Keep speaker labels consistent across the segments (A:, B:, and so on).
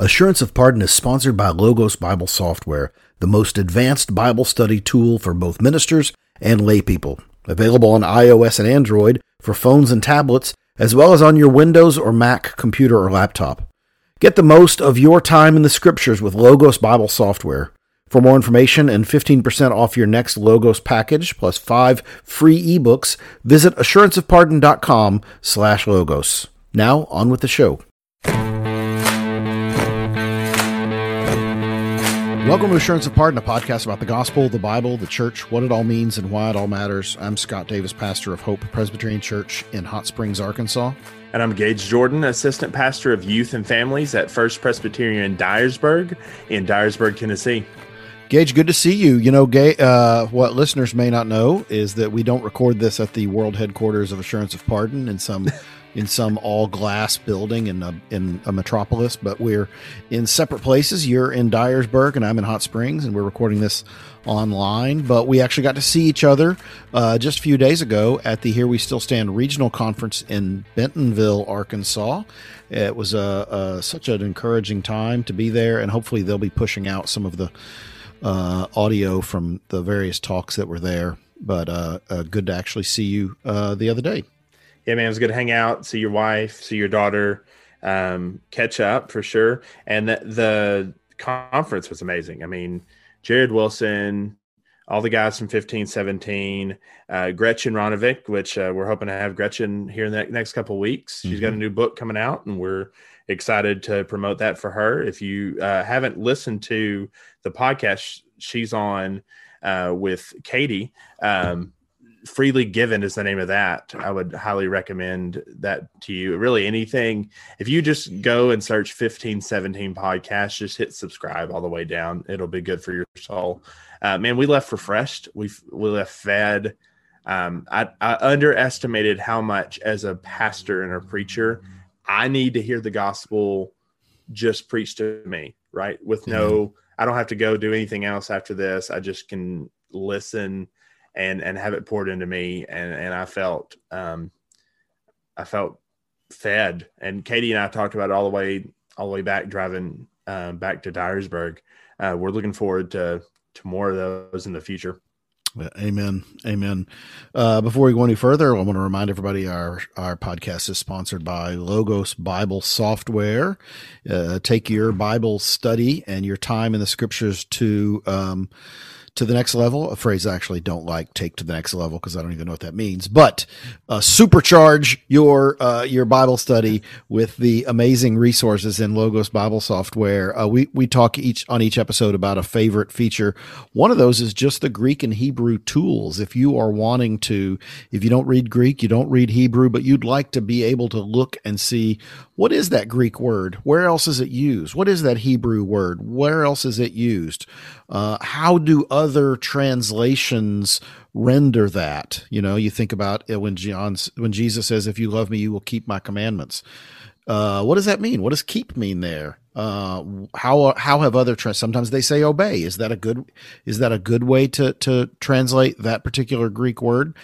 A: Assurance of Pardon is sponsored by Logos Bible Software, the most advanced Bible study tool for both ministers and laypeople. Available on iOS and Android for phones and tablets, as well as on your Windows or Mac computer or laptop. Get the most of your time in the scriptures with Logos Bible Software. For more information and 15% off your next Logos package plus 5 free ebooks, visit assuranceofpardon.com slash logos. Now, on with the show. Welcome to Assurance of Pardon, a podcast about the gospel, the Bible, the church, what it all means, and why it all matters. I'm Scott Davis, pastor of Hope Presbyterian Church in Hot Springs, Arkansas.
B: And I'm Gage Jordan, assistant pastor of youth and families at First Presbyterian in Dyersburg in Dyersburg, Tennessee.
A: Gage, good to see you. You know, uh, what listeners may not know is that we don't record this at the world headquarters of Assurance of Pardon in some in some all glass building in a, in a metropolis, but we're in separate places. You're in Dyersburg and I'm in Hot Springs, and we're recording this online. But we actually got to see each other uh, just a few days ago at the Here We Still Stand Regional Conference in Bentonville, Arkansas. It was a, a such an encouraging time to be there, and hopefully they'll be pushing out some of the uh, audio from the various talks that were there. But uh, uh good to actually see you uh, the other day
B: yeah, man, it was good to hang out, see your wife, see your daughter, um, catch up for sure. And the, the conference was amazing. I mean, Jared Wilson, all the guys from 15, 17, uh, Gretchen Ronnevik, which uh, we're hoping to have Gretchen here in the next couple weeks. She's mm-hmm. got a mm-hmm. new book coming out, and we're excited to promote that for her. If you uh, haven't listened to the podcast she's on uh, with Katie, um, freely given is the name of that. I would highly recommend that to you. Really anything if you just go and search 15 17 podcasts just hit subscribe all the way down. It'll be good for your soul. Uh, man we left refreshed. We we left fed. Um, I, I underestimated how much as a pastor and a preacher i need to hear the gospel just preached to me right? With no mm-hmm. i don't have to go do anything else after this. I just can listen and and have it poured into me and and I felt um I felt fed and Katie and I talked about it all the way all the way back driving uh, back to Dyersburg. Uh, we're looking forward to to more of those in the future.
A: Amen. Amen. Uh, before we go any further, I want to remind everybody our, our podcast is sponsored by Logos Bible Software. Uh, take your Bible study and your time in the scriptures to um, to the next level, a phrase I actually don't like, take to the next level, because I don't even know what that means, but uh, supercharge your uh, your Bible study with the amazing resources in Logos Bible software. Uh, we, we talk each on each episode about a favorite feature. One of those is just the Greek and Hebrew tools. If you are wanting to, if you don't read Greek, you don't read Hebrew, but you'd like to be able to look and see what is that Greek word? Where else is it used? What is that Hebrew word? Where else is it used? Uh, how do other translations render that? You know, you think about when John's, when Jesus says, "If you love me, you will keep my commandments." Uh, what does that mean? What does keep mean there? Uh, how how have other trans? Sometimes they say obey. Is that a good is that a good way to to translate that particular Greek word?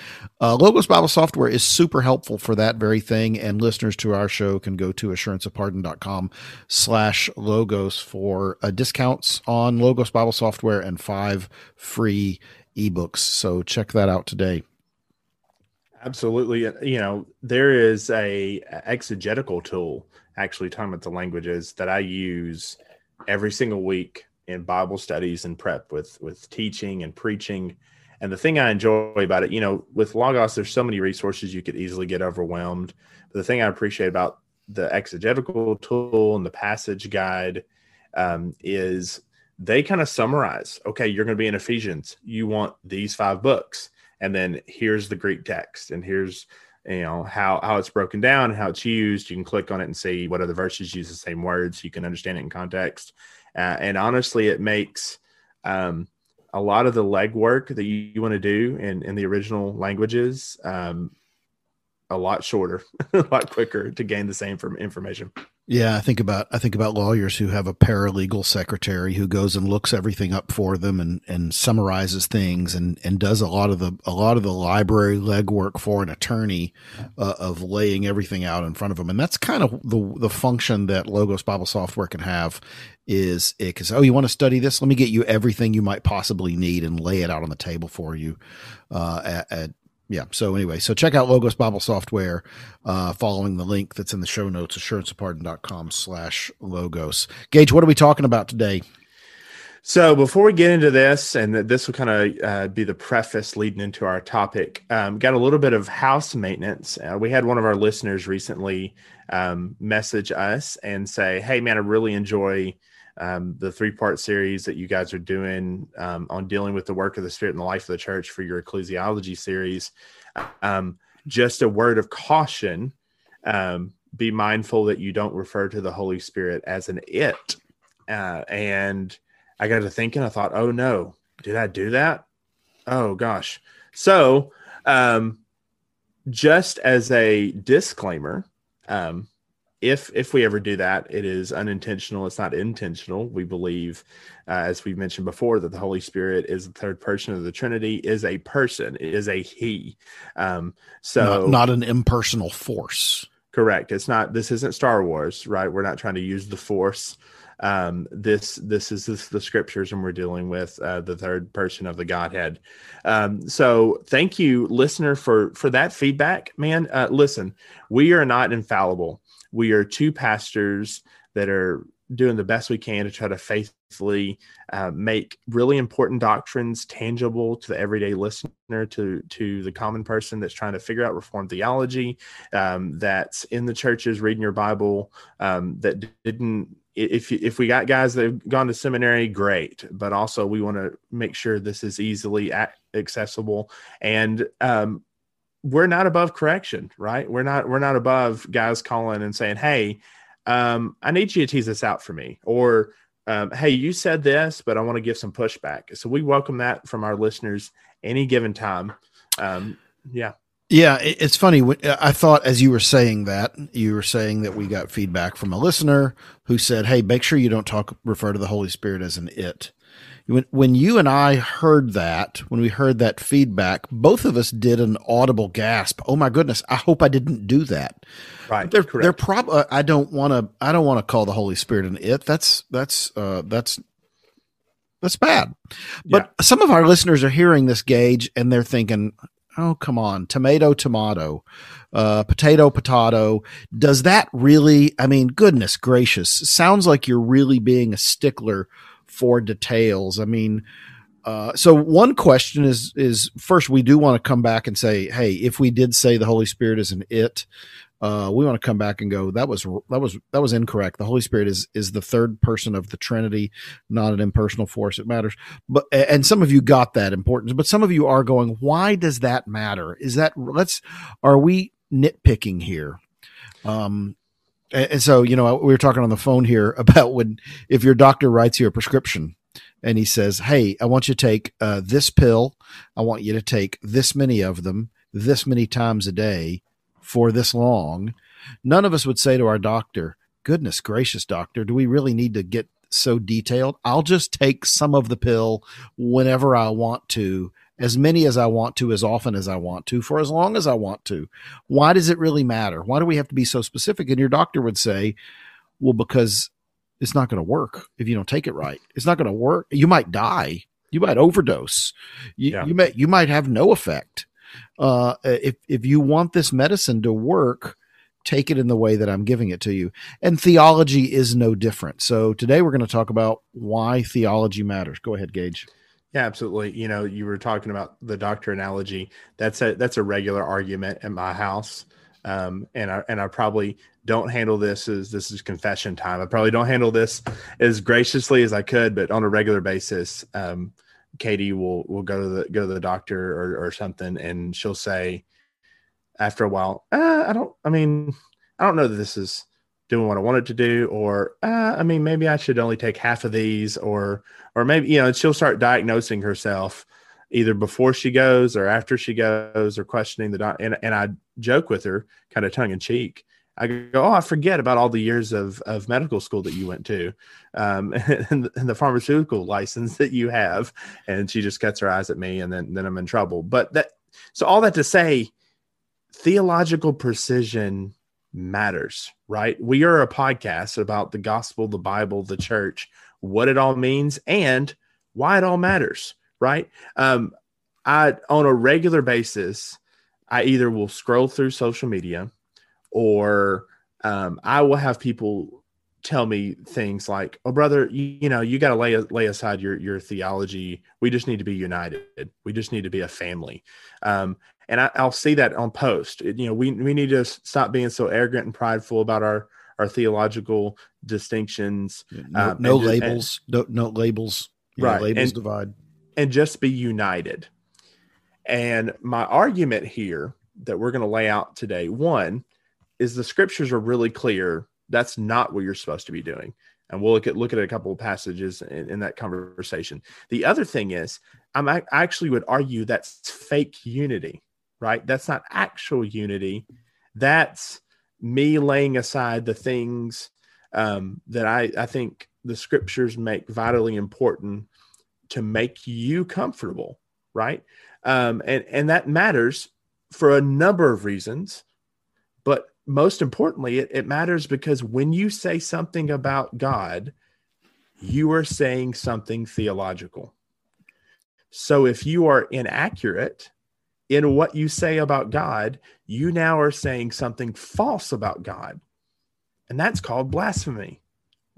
A: Uh, Logos Bible Software is super helpful for that very thing, and listeners to our show can go to assuranceofpardon.com slash logos for uh, discounts on Logos Bible Software and five free ebooks. So check that out today.
B: Absolutely. You know, there is a exegetical tool actually talking about the languages that I use every single week in Bible studies and prep with with teaching and preaching. And the thing I enjoy about it, you know, with Logos, there's so many resources you could easily get overwhelmed. But the thing I appreciate about the exegetical tool and the passage guide um, is they kind of summarize. Okay, you're going to be in Ephesians. You want these five books, and then here's the Greek text, and here's you know how how it's broken down how it's used. You can click on it and see what other verses use the same words. You can understand it in context. Uh, and honestly it makes um, a lot of the legwork that you, you want to do in in the original languages um, a lot shorter a lot quicker to gain the same from information
A: Yeah, I think about I think about lawyers who have a paralegal secretary who goes and looks everything up for them and, and summarizes things and, and does a lot of the a lot of the library legwork for an attorney uh, of laying everything out in front of them. And that's kind of the the function that Logos Bible software can have is it because oh you want to study this let me get you everything you might possibly need and lay it out on the table for you uh, at, at yeah. So anyway, so check out Logos Bible Software, uh, following the link that's in the show notes, assuranceofpardon.com slash logos. Gage, what are we talking about today?
B: So before we get into this, and this will kind of uh, be the preface leading into our topic, um, got a little bit of house maintenance. Uh, we had one of our listeners recently um, message us and say, "Hey, man, I really enjoy um, the three part series that you guys are doing um, on dealing with the work of the Spirit and the life of the church for your ecclesiology series. Um, just a word of caution um, be mindful that you don't refer to the Holy Spirit as an it. Uh, and I got to thinking, I thought, oh no, did I do that? Oh gosh. So, um, just as a disclaimer, um, if if we ever do that, it is unintentional. It's not intentional. We believe, uh, as we've mentioned before, that the Holy Spirit is the third person of the Trinity, is a person, is a He. Um, so
A: not, not an impersonal force.
B: Correct. It's not. This isn't Star Wars, right? We're not trying to use the Force. Um, this this is this, the scriptures, and we're dealing with uh, the third person of the Godhead. Um, so, thank you, listener, for for that feedback, man. Uh, listen, we are not infallible we are two pastors that are doing the best we can to try to faithfully uh, make really important doctrines tangible to the everyday listener, to to the common person that's trying to figure out Reformed theology, um, that's in the churches reading your Bible, um, that didn't. If if we got guys that have gone to seminary, great, but also we want to make sure this is easily accessible and um, we're not above correction, right? We're not we're not above guys calling and saying, "Hey, um, I need you to tease this out for me," or um, "Hey, you said this, but I want to give some pushback." So we welcome that from our listeners any given time. Um, yeah.
A: Yeah, it's funny. I thought as you were saying that, you were saying that we got feedback from a listener who said, "Hey, make sure you don't talk refer to the Holy Spirit as an it." When when you and I heard that, when we heard that feedback, both of us did an audible gasp. Oh my goodness! I hope I didn't do that.
B: Right.
A: They're correct. they're prob. Uh, I don't want to. I don't want to call the Holy Spirit an it. That's that's uh, that's that's bad. But yeah. some of our listeners are hearing this Gage and they're thinking, "Oh, come on, tomato, tomato, uh, potato, potato." Does that really? I mean, goodness gracious! Sounds like you're really being a stickler for details. I mean, uh, so one question is is first we do want to come back and say, hey, if we did say the Holy Spirit is an it, uh, we want to come back and go that was that was that was incorrect. The Holy Spirit is is the third person of the Trinity, not an impersonal force. It matters, but and some of you got that importance, but some of you are going, why does that matter? Is that let's are we nitpicking here? Um, and so, you know, we were talking on the phone here about when if your doctor writes you a prescription and he says, "Hey, I want you to take uh, this pill. I want you to take this many of them, this many times a day, for this long." None of us would say to our doctor, "Goodness gracious, doctor, do we really need to get so detailed? I'll just take some of the pill whenever I want to." As many as I want to, as often as I want to, for as long as I want to. Why does it really matter? Why do we have to be so specific? And your doctor would say, well, because it's not going to work if you don't take it right. It's not going to work. You might die. You might overdose. You, yeah. you might you might have no effect. Uh, if if you want this medicine to work, take it in the way that I'm giving it to you. And theology is no different. So today we're going to talk about why theology matters. Go ahead, Gage.
B: Yeah, absolutely. You know, you were talking about the doctor analogy. That's a that's a regular argument at my house. Um, and I and I probably don't handle this as this is confession time. I probably don't handle this as graciously as I could, but on a regular basis, um, Katie will will go to the go to the doctor or, or something, and she'll say after a while, uh, I don't. I mean, I don't know that this is doing what I wanted to do, or uh, I mean, maybe I should only take half of these, or or maybe you know she'll start diagnosing herself either before she goes or after she goes or questioning the doc. And and I joke with her, kind of tongue in cheek, I go, oh, I forget about all the years of, of medical school that you went to, um, and, and, the pharmaceutical license that you have. And she just cuts her eyes at me, and then then I'm in trouble. But that, so all that to say, theological precision matters, right? We are a podcast about the gospel, the Bible, the church, what it all means, and why it all matters, right? Um, I on a regular basis, I either will scroll through social media or um, I will have people tell me things like, "Oh, brother, you, you know, you got to lay lay aside your your theology. We just need to be united. We just need to be a family." Um, and I, will see that on post. It, you know, we we need to stop being so arrogant and prideful about our our theological distinctions.
A: No, um, no labels. And, no, no labels.
B: right.
A: Know, labels and, divide.
B: And just be united. And my argument here that we're going to lay out today, one, is the scriptures are really clear. That's not what you're supposed to be doing. And we'll look at look at a couple of passages in, in that conversation. The other thing is, I'm I actually would argue that's fake unity, right? That's not actual unity. That's me laying aside the things um, that I, I think the scriptures make vitally important to make you comfortable, right? Um, and and that matters for a number of reasons, most importantly, it, it matters because when you say something about God, you are saying something theological. So if you are inaccurate in what you say about God, you now are saying something false about God. And that's called blasphemy,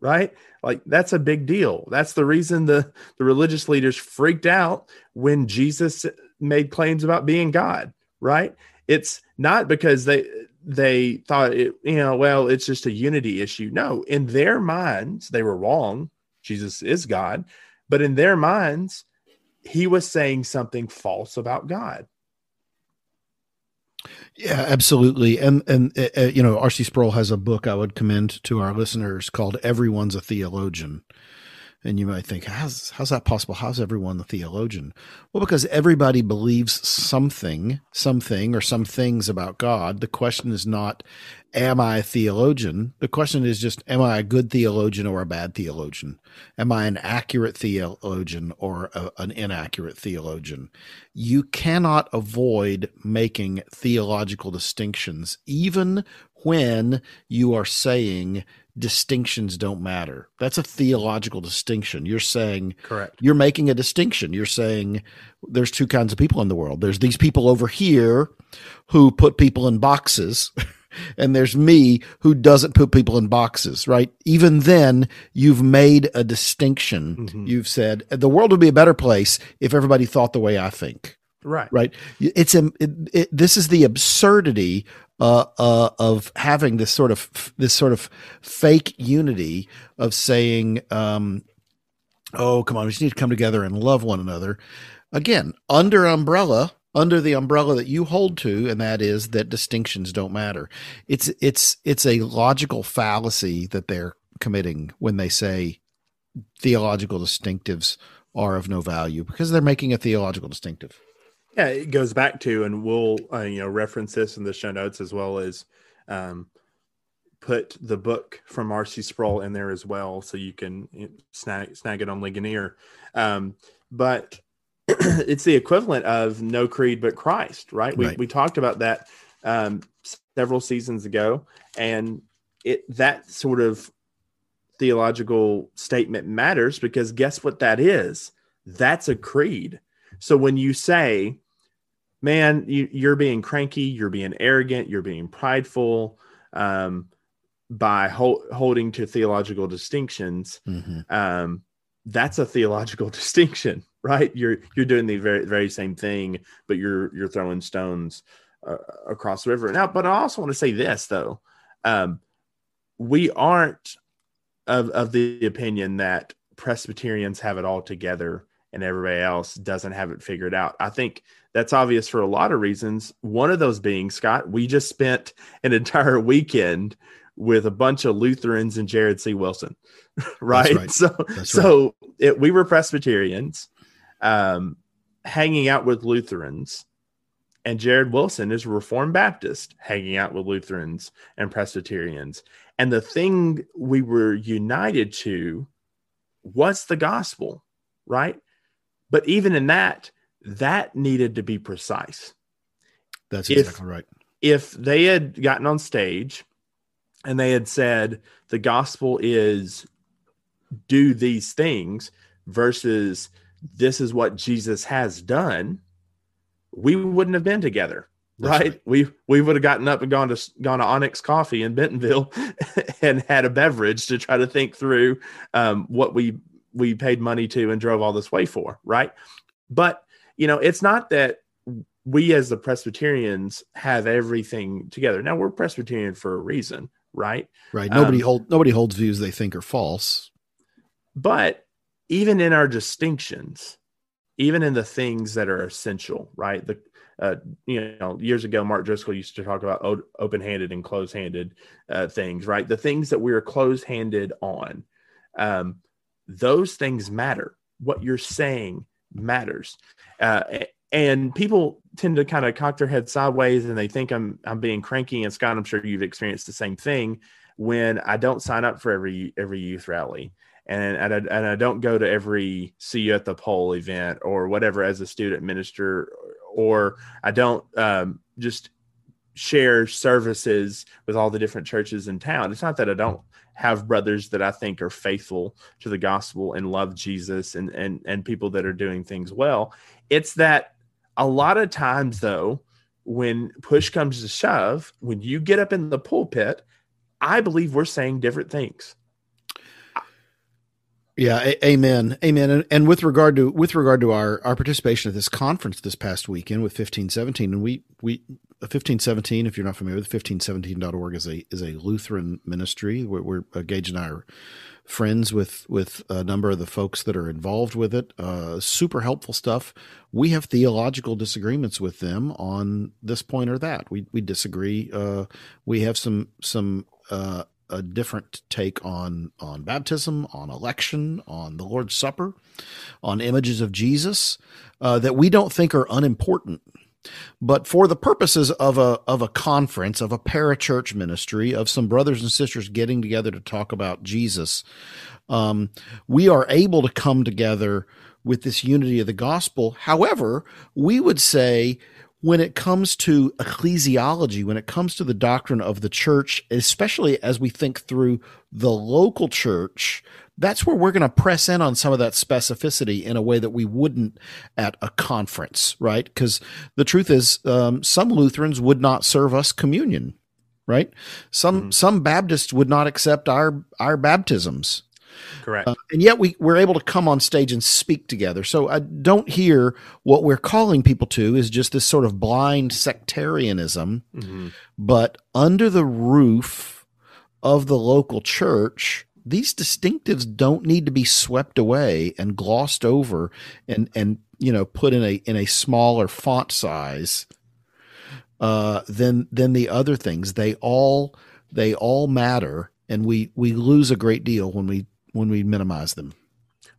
B: right? Like that's a big deal. That's the reason the, the religious leaders freaked out when Jesus made claims about being God, right? It's not because they they thought it, you know, well, it's just a unity issue. No, in their minds, they were wrong. Jesus is God, but in their minds, he was saying something false about God.
A: Yeah, absolutely. And and uh, uh you know, R.C. Sproul has a book I would commend to our listeners called "Everyone's a Theologian." And you might think, how's, how's that possible? How's everyone the theologian? Well, because everybody believes something, something, or some things about God. The question is not, am I a theologian? The question is just, am I a good theologian or a bad theologian? Am I an accurate theologian or a, an inaccurate theologian? You cannot avoid making theological distinctions, even when you are saying distinctions don't matter. That's a theological distinction. You're saying
B: correct.
A: You're making a distinction. You're saying there's two kinds of people in the world. There's these people over here who put people in boxes. And there's me who doesn't put people in boxes, right? Even then, you've made a distinction. Mm-hmm. You've said the world would be a better place if everybody thought the way I think.
B: Right.
A: Right. It's a, it, it, this is the absurdity uh, uh, of having this sort of this sort of fake unity of saying, um, "Oh, come on, we just need to come together and love one another." Again, under umbrella, under the umbrella that you hold to, and that is that distinctions don't matter. It's it's it's a logical fallacy that they're committing when they say theological distinctives are of no value because they're making a theological distinctive.
B: Yeah, it goes back to, and we'll uh, you know reference this in the show notes as well as um, put the book from R.C. Sproul in there as well, so you can snag snag it on Ligonier. Um, but it's the equivalent of no creed but Christ, right? We right. we talked about that um, several seasons ago, and it that sort of theological statement matters because guess what that is? That's a creed. So when you say man, you, are being cranky, you're being arrogant, you're being prideful um, by ho- holding to theological distinctions. Mm-hmm. Um, that's a theological distinction, right? You're you're doing the very very same thing, but you're you're throwing stones uh, across the river. Now, but I also want to say this though, um, we aren't of of the opinion that Presbyterians have it all together and everybody else doesn't have it figured out. I think that's obvious for a lot of reasons. One of those being, Scott, we just spent an entire weekend with a bunch of Lutherans and Jared C. Wilson, right? right. So, that's so right. It, we were Presbyterians, um, hanging out with Lutherans, and Jared Wilson is a Reformed Baptist hanging out with Lutherans and Presbyterians. And the thing we were united to was the gospel, right? But even in that, that needed to be precise.
A: That's exactly if, right.
B: If they had gotten on stage and they had said the gospel is do these things versus this is what Jesus has done, we wouldn't have been together. Right? right? We we would have gotten up and gone to gone to Onyx Coffee in Bentonville and had a beverage to try to think through um, what we we paid money to and drove all this way for, right? But you know, it's not that we as the Presbyterians have everything together. Now we're Presbyterian for a reason, right?
A: Right. Nobody um, hold nobody holds views they think are false.
B: But even in our distinctions, even in the things that are essential, right? The uh, you know, years ago, Mark Driscoll used to talk about o- open-handed and closed-handed uh, things, right? The things that we are closed-handed on, um, those things matter. What you're saying matters, uh, and people tend to kind of cock their head sideways and they think I'm I'm being cranky. And Scott, I'm sure you've experienced the same thing when I don't sign up for every every youth rally and and I, and I don't go to every see you at the pole event or whatever as a student minister or I don't um, just share services with all the different churches in town. It's not that I don't have brothers that I think are faithful to the gospel and love Jesus and and and people that are doing things well. It's that a lot of times, though, when push comes to shove, when you get up in the pulpit, I believe we're saying different things.
A: Yeah, a- amen, amen. And, and, with regard to with regard to our our participation at this conference this past weekend with fifteen seventeen, and we we fifteen seventeen. If you're not familiar with 1517.org is a is a Lutheran ministry. We're, we're engaging our friends with with a number of the folks that are involved with it. Uh, super helpful stuff. We have theological disagreements with them on this point or that. We we disagree. Uh, we have some some uh, a different take on on baptism, on election, on the Lord's Supper, on images of Jesus uh, that we don't think are unimportant. But for the purposes of a of a conference, of a parachurch ministry, of some brothers and sisters getting together to talk about Jesus, um, we are able to come together with this unity of the gospel. However, we would say when it comes to ecclesiology, when it comes to the doctrine of the church, especially as we think through the local church, that's where we're going to press in on some of that specificity in a way that we wouldn't at a conference, right? Because the truth is, um, some Lutherans would not serve us communion, right? Some mm-hmm. some Baptists would not accept our our baptisms.
B: Correct. Uh,
A: and yet we, we're able to come on stage and speak together. So I don't hear what we're calling people to is just this sort of blind sectarianism, mm-hmm. but under the roof of the local church, these distinctives don't need to be swept away and glossed over and and you know put in a in a smaller font size uh, than than the other things. They all they all matter, and we we lose a great deal when we when we minimize them.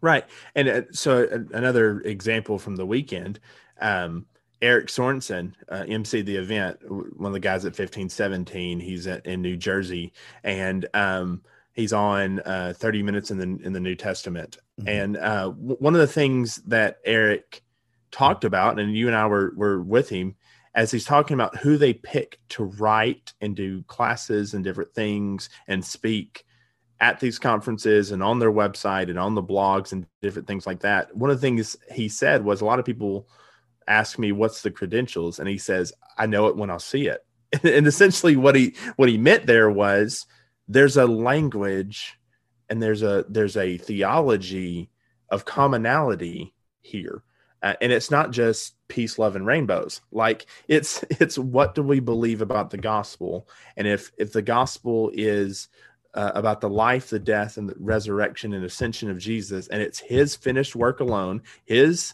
B: Right, and uh, so uh, another example from the weekend. Um, Eric Sorensen, uh, MC the event, one of the guys at 1517. He's at, in New Jersey, and um, he's on uh, 30 minutes in the in the New Testament. Mm-hmm. And uh, w- one of the things that Eric talked about, and you and I were were with him as he's talking about who they pick to write and do classes and different things and speak at these conferences and on their website and on the blogs and different things like that. One of the things he said was a lot of people ask me what's the credentials and he says I know it when I'll see it. and essentially what he what he meant there was there's a language and there's a there's a theology of commonality here uh, and it's not just peace love and rainbows like it's it's what do we believe about the gospel and if if the gospel is uh, about the life the death and the resurrection and ascension of jesus and it's his finished work alone his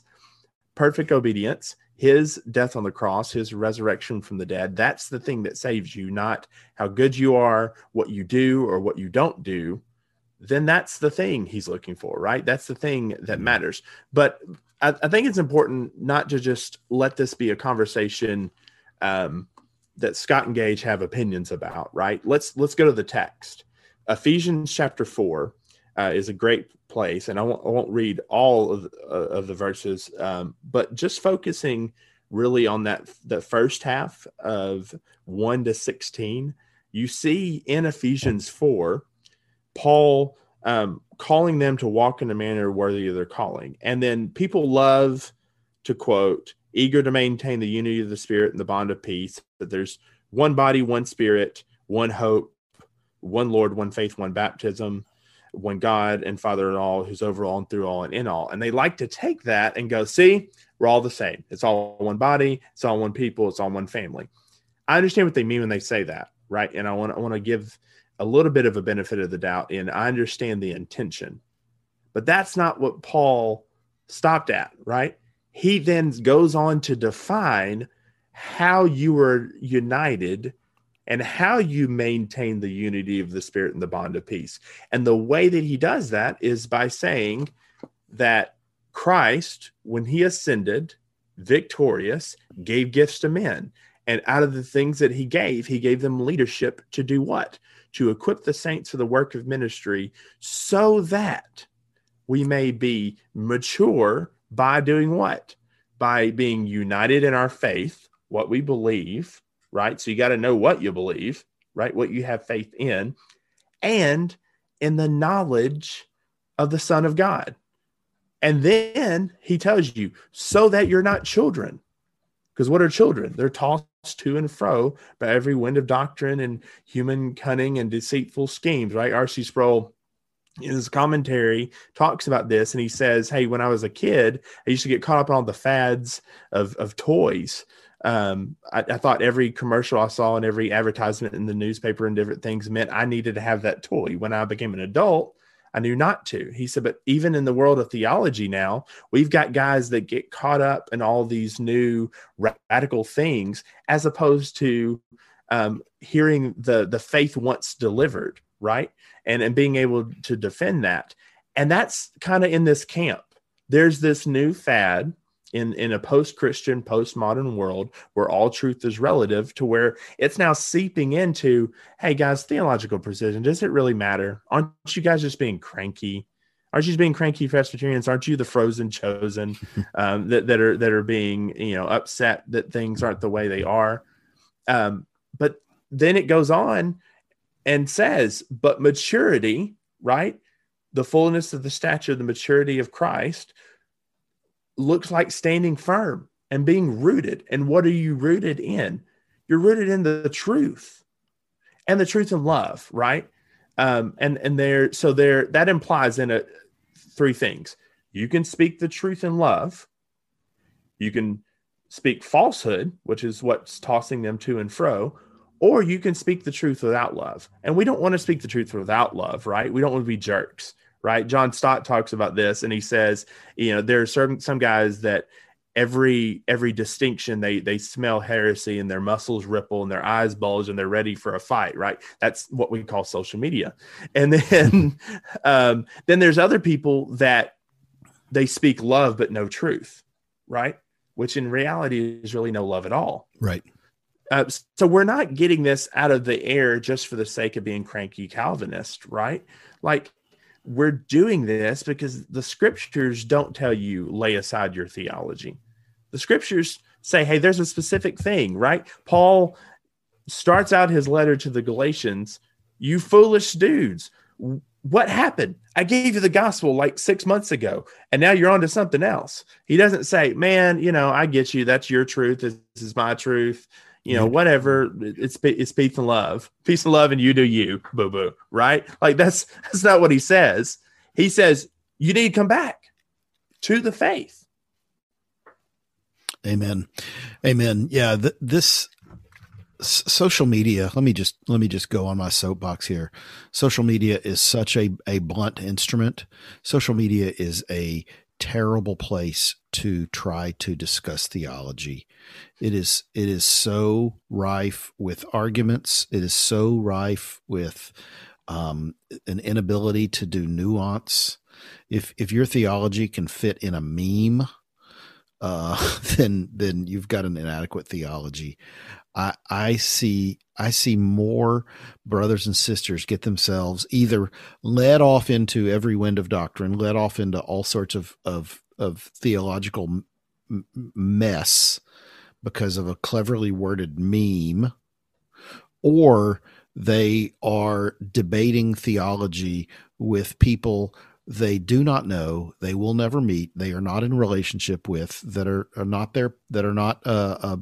B: perfect obedience his death on the cross, his resurrection from the dead, that's the thing that saves you, not how good you are, what you do, or what you don't do. Then that's the thing he's looking for, right? That's the thing that mm-hmm. matters. But I, I, think it's important not to just let this be a conversation um, that Scott and Gage have opinions about, right? Let's let's go to the text. Ephesians chapter four uh, is a great place, and I won't, I won't read all of, uh, of the verses, um, but just focusing really on that the first half of one to sixteen, you see in Ephesians four, Paul um, calling them to walk in a manner worthy of their calling, and then people love to quote eager to maintain the unity of the spirit and the bond of peace that there's one body one spirit one hope one lord one faith one baptism one god and father in all who's over all and through all and in all. And they like to take that and go see we're all the same. It's all one body. It's all one people. It's all one family. I understand what they mean when they say that right? And i want, I want to give a little bit of a benefit of the doubt and i understand the intention. But that's not what paul stopped at right? He then goes on to define how you are united and how you maintain the unity of the spirit and the bond of peace. And the way that he does that is by saying that Christ, when he ascended victorious, gave gifts to men. And out of the things that he gave, he gave them leadership to do what? To equip the saints for the work of ministry so that we may be mature by doing what? By being united in our faith, what we believe, right? So you got to know what you believe, right? What you have faith in, and in the knowledge of the Son of God. And then he tells you, so that you're not children. Because what are children? They're tossed to and fro by every wind of doctrine and human cunning and deceitful schemes, right? R.C. Sproul in his commentary talks about this and he says hey when i was a kid i used to get caught up on all the fads of, of toys um, I, I, thought every commercial i saw and every advertisement in the newspaper and different things meant i needed to have that toy. When i became an adult i knew not to. He said but even in the world of theology now we've got guys that get caught up in all these new radical things as opposed to um, hearing the the faith once delivered right? And and being able to defend that. And that's kind of in this camp. There's this new fad in in a post-christian postmodern world where all truth is relative to where it's now seeping into hey guys theological precision does it really matter? Aren't you guys just being cranky? Aren't you just being cranky presbyterians? Aren't you the frozen chosen um, that, that are that are being you know upset that things aren't the way they are? Um, but then it goes on and says, but maturity, right? The fullness of the stature, the maturity of Christ looks like standing firm and being rooted. And what are you rooted in? You're rooted in the, truth and the truth and love, right? Um, and and there, so there that implies in a three things. You can speak the truth in love. You can speak falsehood, which is what's tossing them to and fro, or you can speak the truth without love. And we don't want to speak the truth without love, right? We don't want to be jerks, right? John Stott talks about this and he says, you know, there are certain some guys that every every distinction they they smell heresy and their muscles ripple and their eyes bulge and they're ready for a fight right? That's what we call social media. And then um then there's other people that they speak love but no truth right? Which in reality is really no love at all.
A: Right.
B: Uh, so we're not getting this out of the air just for the sake of being cranky Calvinist, right? Like we're doing this because the scriptures don't tell you lay aside your theology. The scriptures say, hey, there's a specific thing, right? Paul starts out his letter to the Galatians, you foolish dudes. What happened? I gave you the gospel like six months ago, and now you're on to something else. He doesn't say, man, you know, I get you. That's your truth. This is my truth you know, whatever. It's it's peace and love, peace and love, and you do you, boo boo. Right? Like that's that's not what he says. He says you need to come back to the faith.
A: Amen. Amen. Yeah. Th- this social media let me just let me just go on my soapbox here social media is such a, a blunt instrument social media is a terrible place to try to discuss theology. It is it is so rife with arguments. It is so rife with um, an inability to do nuance. If if your theology can fit in a meme uh, then then you've got an inadequate theology. I I see I see more brothers and sisters get themselves either led off into every wind of doctrine, led off into all sorts of of of theological m- mess because of a cleverly worded meme, or they are debating theology with people they do not know they will never meet they are not in relationship with that are, are not there that are not uh, uh,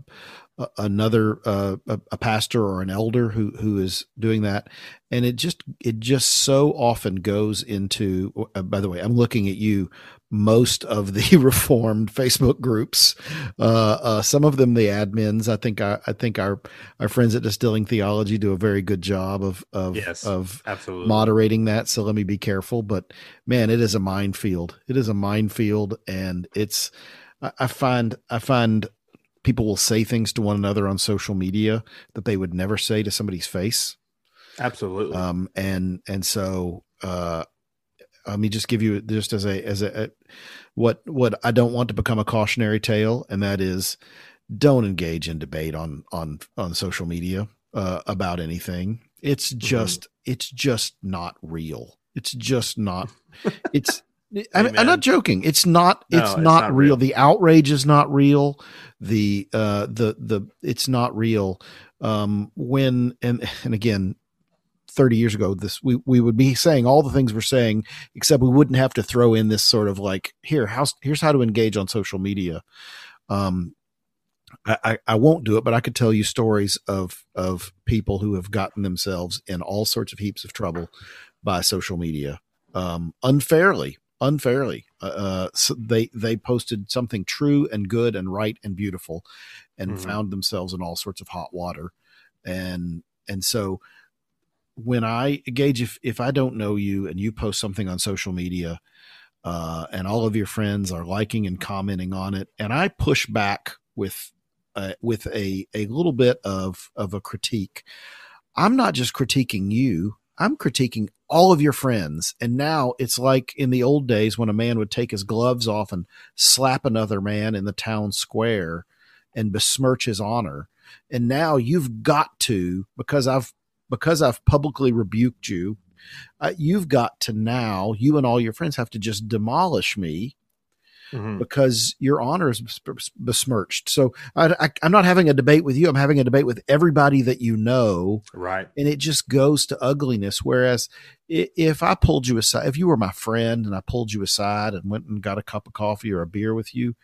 A: another uh, a, pastor or an elder who who is doing that. And it just it just so often goes into uh, by the way i'm looking at you most of the reformed facebook groups uh, uh, some of them the admins. I think I, I think our our friends at distilling theology do a very good job of of
B: yes,
A: of
B: absolutely.
A: moderating that. So let me be careful. But man it is a minefield. It is a minefield and it's I find I find people will say things to one another on social media that they would never say to somebody's face.
B: Absolutely.
A: Um, and and so uh, let me just give you just as a as a, a what what I don't want to become a cautionary tale, and that is don't engage in debate on on on social media uh, about anything. It's mm-hmm. just mm-hmm. it's just not real. It's just not. It's I'm, I'm, not joking. It's not. No, it's, it's, not, not real. real. The outrage is not real. The uh the the it's not real. Um when and and again, 30 years ago this we, we would be saying all the things we're saying except we wouldn't have to throw in this sort of like here how here's how to engage on social media um I, I won't do it, but I could tell you stories of of people who have gotten themselves in all sorts of heaps of trouble by social media um, unfairly unfairly. Uh, uh, so they they posted something true and good and right and beautiful, and mm-hmm. found themselves in all sorts of hot water, and and so when I Gage if if I don't know you and you post something on social media, uh, and all of your friends are liking and commenting on it, and I push back with uh, with a a little bit of of a critique. I'm not just critiquing you. I'm critiquing all of your friends. And now it's like in the old days when a man would take his gloves off and slap another man in the town square and besmirch his honor. And now you've got to, because I've because I've publicly rebuked you, uh, you've got to now, you and all your friends have to just demolish me mm-hmm. because your honor is besmirched. So I, am not having a debate with you. I'm having a debate with everybody that you know.
B: Right.
A: And it just goes to ugliness. Whereas if I pulled you aside, if you were my friend and I pulled you aside and went and got a cup of coffee or a beer with you,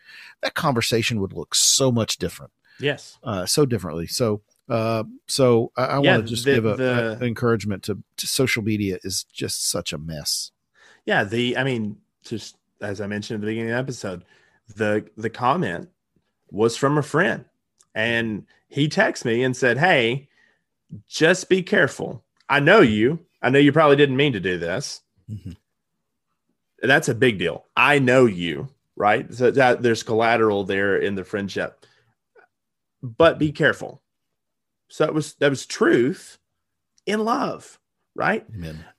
A: that conversation would look so much different.
B: Yes.
A: Uh, so differently. So, uh, so I, I yeah, want to just the, give a, the, a, encouragement to, to social media is just such a mess.
B: Yeah. The, I mean, just as I mentioned at the beginning of the episode, the the comment was from a friend, and he texted me and said, "Hey, just be careful. I know you. I know you probably didn't mean to do this. Mm-hmm. That's a big deal. I know you, right? So that there's collateral there in the friendship, but be careful." So that was that was truth in love right?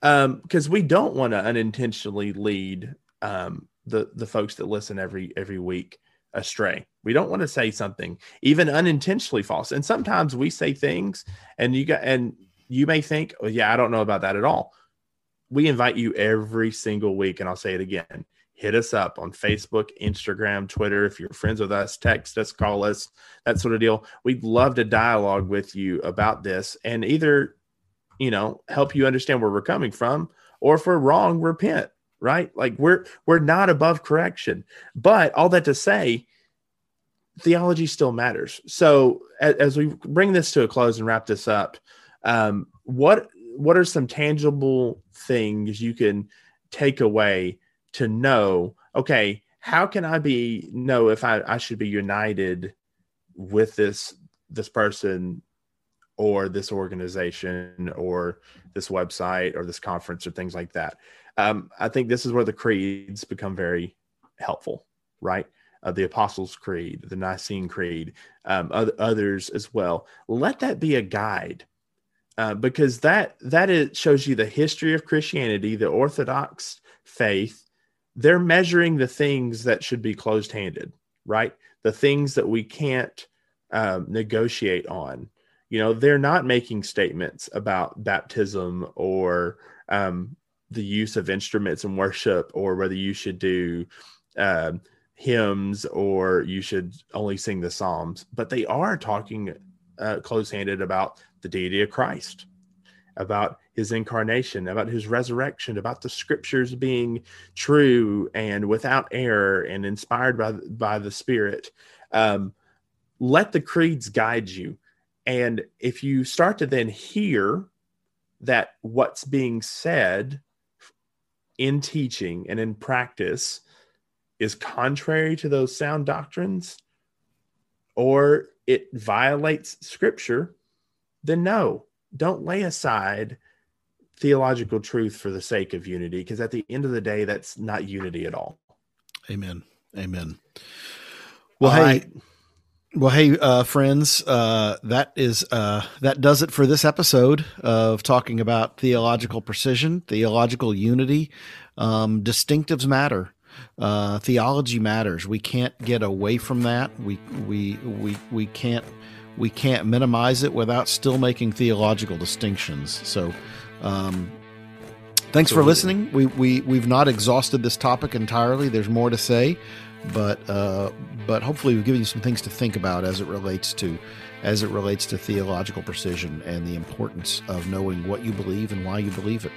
B: Because um, we don't want to unintentionally lead um, the the folks that listen every every week astray. We don't want to say something even unintentionally false. And sometimes we say things and you got and you may think, "Oh yeah, I don't know about that at all." We invite you every single week and I'll say it again. Hit us up on Facebook, Instagram, Twitter. If you're friends with us, text us, call us, that sort of deal. We'd love to dialogue with you about this and either, you know, help you understand where we're coming from or if we're wrong, repent right? Like we're we're not above correction. But all that to say, theology still matters. So as, as we bring this to a close and wrap this up, um, what what are some tangible things you can take away to know? Okay, how can I be know if I, I should be united with this this person or this organization or this website or this conference or things like that um, I think this is where the creeds become very helpful, right? Uh, the Apostles' Creed, the Nicene Creed, um, other, others as well. Let that be a guide, uh, because that that is, shows you the history of Christianity, the Orthodox faith. They're measuring the things that should be closed-handed, right? The things that we can't um, negotiate on. You know, they're not making statements about baptism or um, the use of instruments in worship or whether you should do uh, hymns or you should only sing the Psalms, but they are talking uh, close handed about the deity of Christ, about his incarnation, about his resurrection, about the scriptures being true and without error and inspired by, by the Spirit. Um, let the creeds guide you. And if you start to then hear that what's being said in teaching and in practice is contrary to those sound doctrines or it violates scripture, then no, don't lay aside theological truth for the sake of unity because at the end of the day that's not unity at all.
A: Amen. Amen. Well all hey right. Well, hey, uh, friends, uh, that is uh, that does it for this episode of talking about theological precision, theological unity. Um, distinctives matter. Uh, theology matters. We can't get away from that. We we we we can't we can't minimize it without still making theological distinctions. So. Um, thanks Absolutely. for listening. We, we, we've not exhausted this topic entirely. There's more to say but uh, but hopefully we've given you some things to think about as it relates to as it relates to theological precision and the importance of knowing what you believe and why you believe it.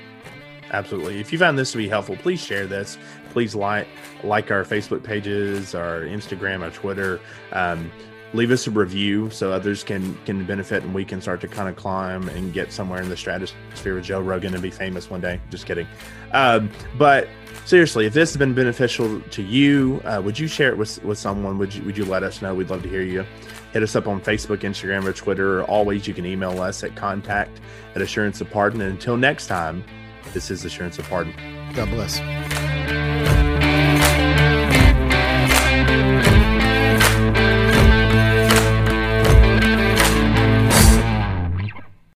B: Absolutely. If you found this to be helpful, please share this. Please like like our Facebook pages, our Instagram, our Twitter. Um, leave us a review so others can can benefit and we can start to kind of climb and get somewhere in the stratosphere with Joe Rogan and be famous one day. Just kidding. Um, but seriously, if this has been beneficial to you, uh, would you share it with, with someone? Would you would you let us know? We'd love to hear you. Hit us up on Facebook, Instagram, or Twitter. Or Always, you can email us at contact at assurance of pardon. And until next time, this is assurance of pardon.
A: God bless.